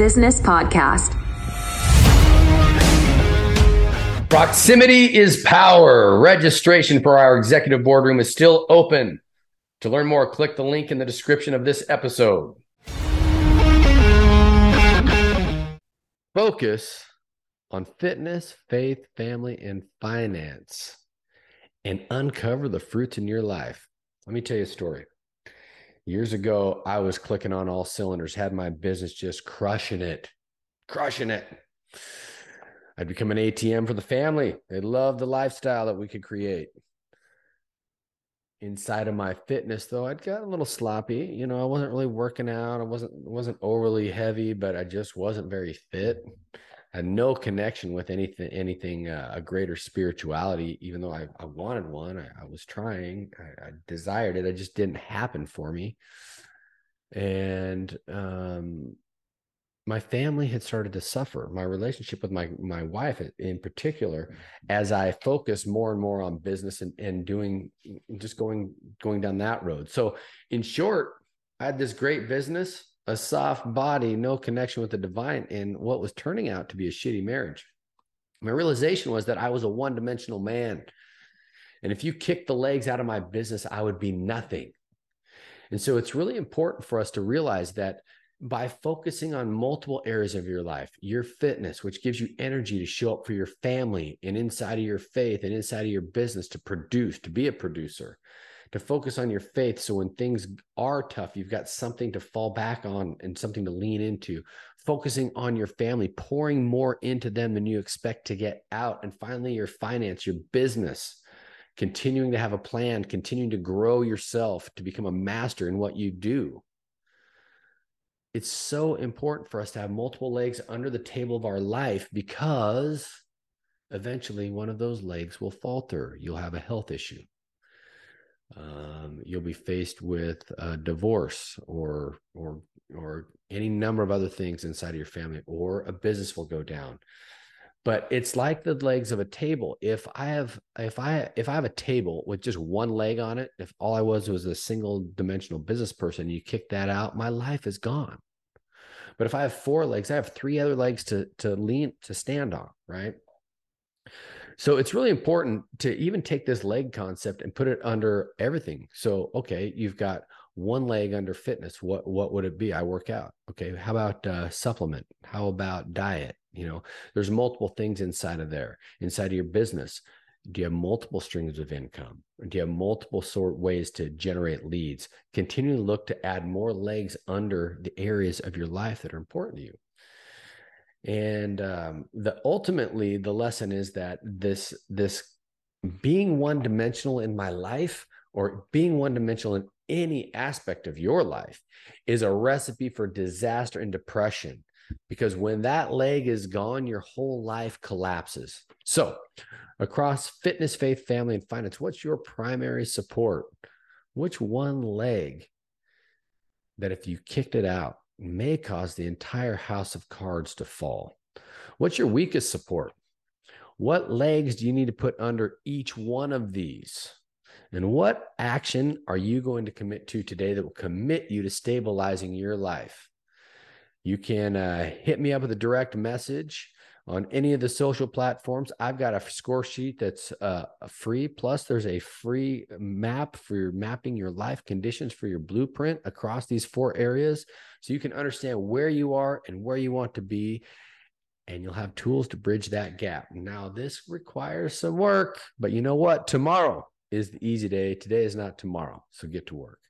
business podcast. Proximity is power. Registration for our executive boardroom is still open. To learn more, click the link in the description of this episode. Focus on fitness, faith, family, and finance and uncover the fruits in your life. Let me tell you a story. Years ago, I was clicking on all cylinders, had my business just crushing it, crushing it. I'd become an ATM for the family. They loved the lifestyle that we could create. Inside of my fitness, though, I'd got a little sloppy. You know, I wasn't really working out. I wasn't wasn't overly heavy, but I just wasn't very fit had no connection with anything anything uh, a greater spirituality even though i, I wanted one I, I was trying I, I, desired it it just didn't happen for me. And um, my family had started to suffer. My relationship with my my wife in particular as i focused more and more on business and, and doing just going going down that road. So in short i had this great business a soft body, no connection with the divine, in what was turning out to be a shitty marriage. My realization was that I was a one dimensional man. And if you kicked the legs out of my business, I would be nothing. And so it's really important for us to realize that by focusing on multiple areas of your life, your fitness, which gives you energy to show up for your family and inside of your faith and inside of your business to produce, to be a producer, to focus on your faith. So when things are tough, you've got something to fall back on and something to lean into. Focusing on your family, pouring more into them than you expect to get out. And finally, your finance, your business, continuing to have a plan, continuing to grow yourself to become a master in what you do. It's so important for us to have multiple legs under the table of our life because eventually one of those legs will falter. You'll have a health issue you'll be faced with a divorce or or or any number of other things inside of your family or a business will go down. But it's like the legs of a table. If i have if i if i have a table with just one leg on it if all i was was a single dimensional business person you kick that out my life is gone. But if i have four legs i have three other legs to to lean to stand on right so it's really important to even take this leg concept and put it under everything. So, okay, you've got one leg under fitness. What what would it be? I work out. Okay, how about uh, supplement? How about diet? You know, there's multiple things inside of there, inside of your business. Do you have multiple streams of income? Do you have multiple sort ways to generate leads? Continue to look to add more legs under the areas of your life that are important to you and um, the ultimately the lesson is that this this being one dimensional in my life or being one dimensional in any aspect of your life is a recipe for disaster and depression because when that leg is gone your whole life collapses. So across fitness faith family and finance what's your primary support? Which one leg that if you kicked it out may cause the entire house of cards to fall. What's your weakest support? What legs do you need to put under each one of these? And what action are you going to commit to today that will commit you to stabilizing your life? You can uh, hit me up with a direct message on any of the social platforms. I've got a score sheet that's uh, free. Plus, there's a free map for your mapping your life conditions for your blueprint across these four areas. So you can understand where you are and where you want to be. And you'll have tools to bridge that gap. Now, this requires some work, but you know what? Tomorrow is the easy day. Today is not tomorrow. So get to work.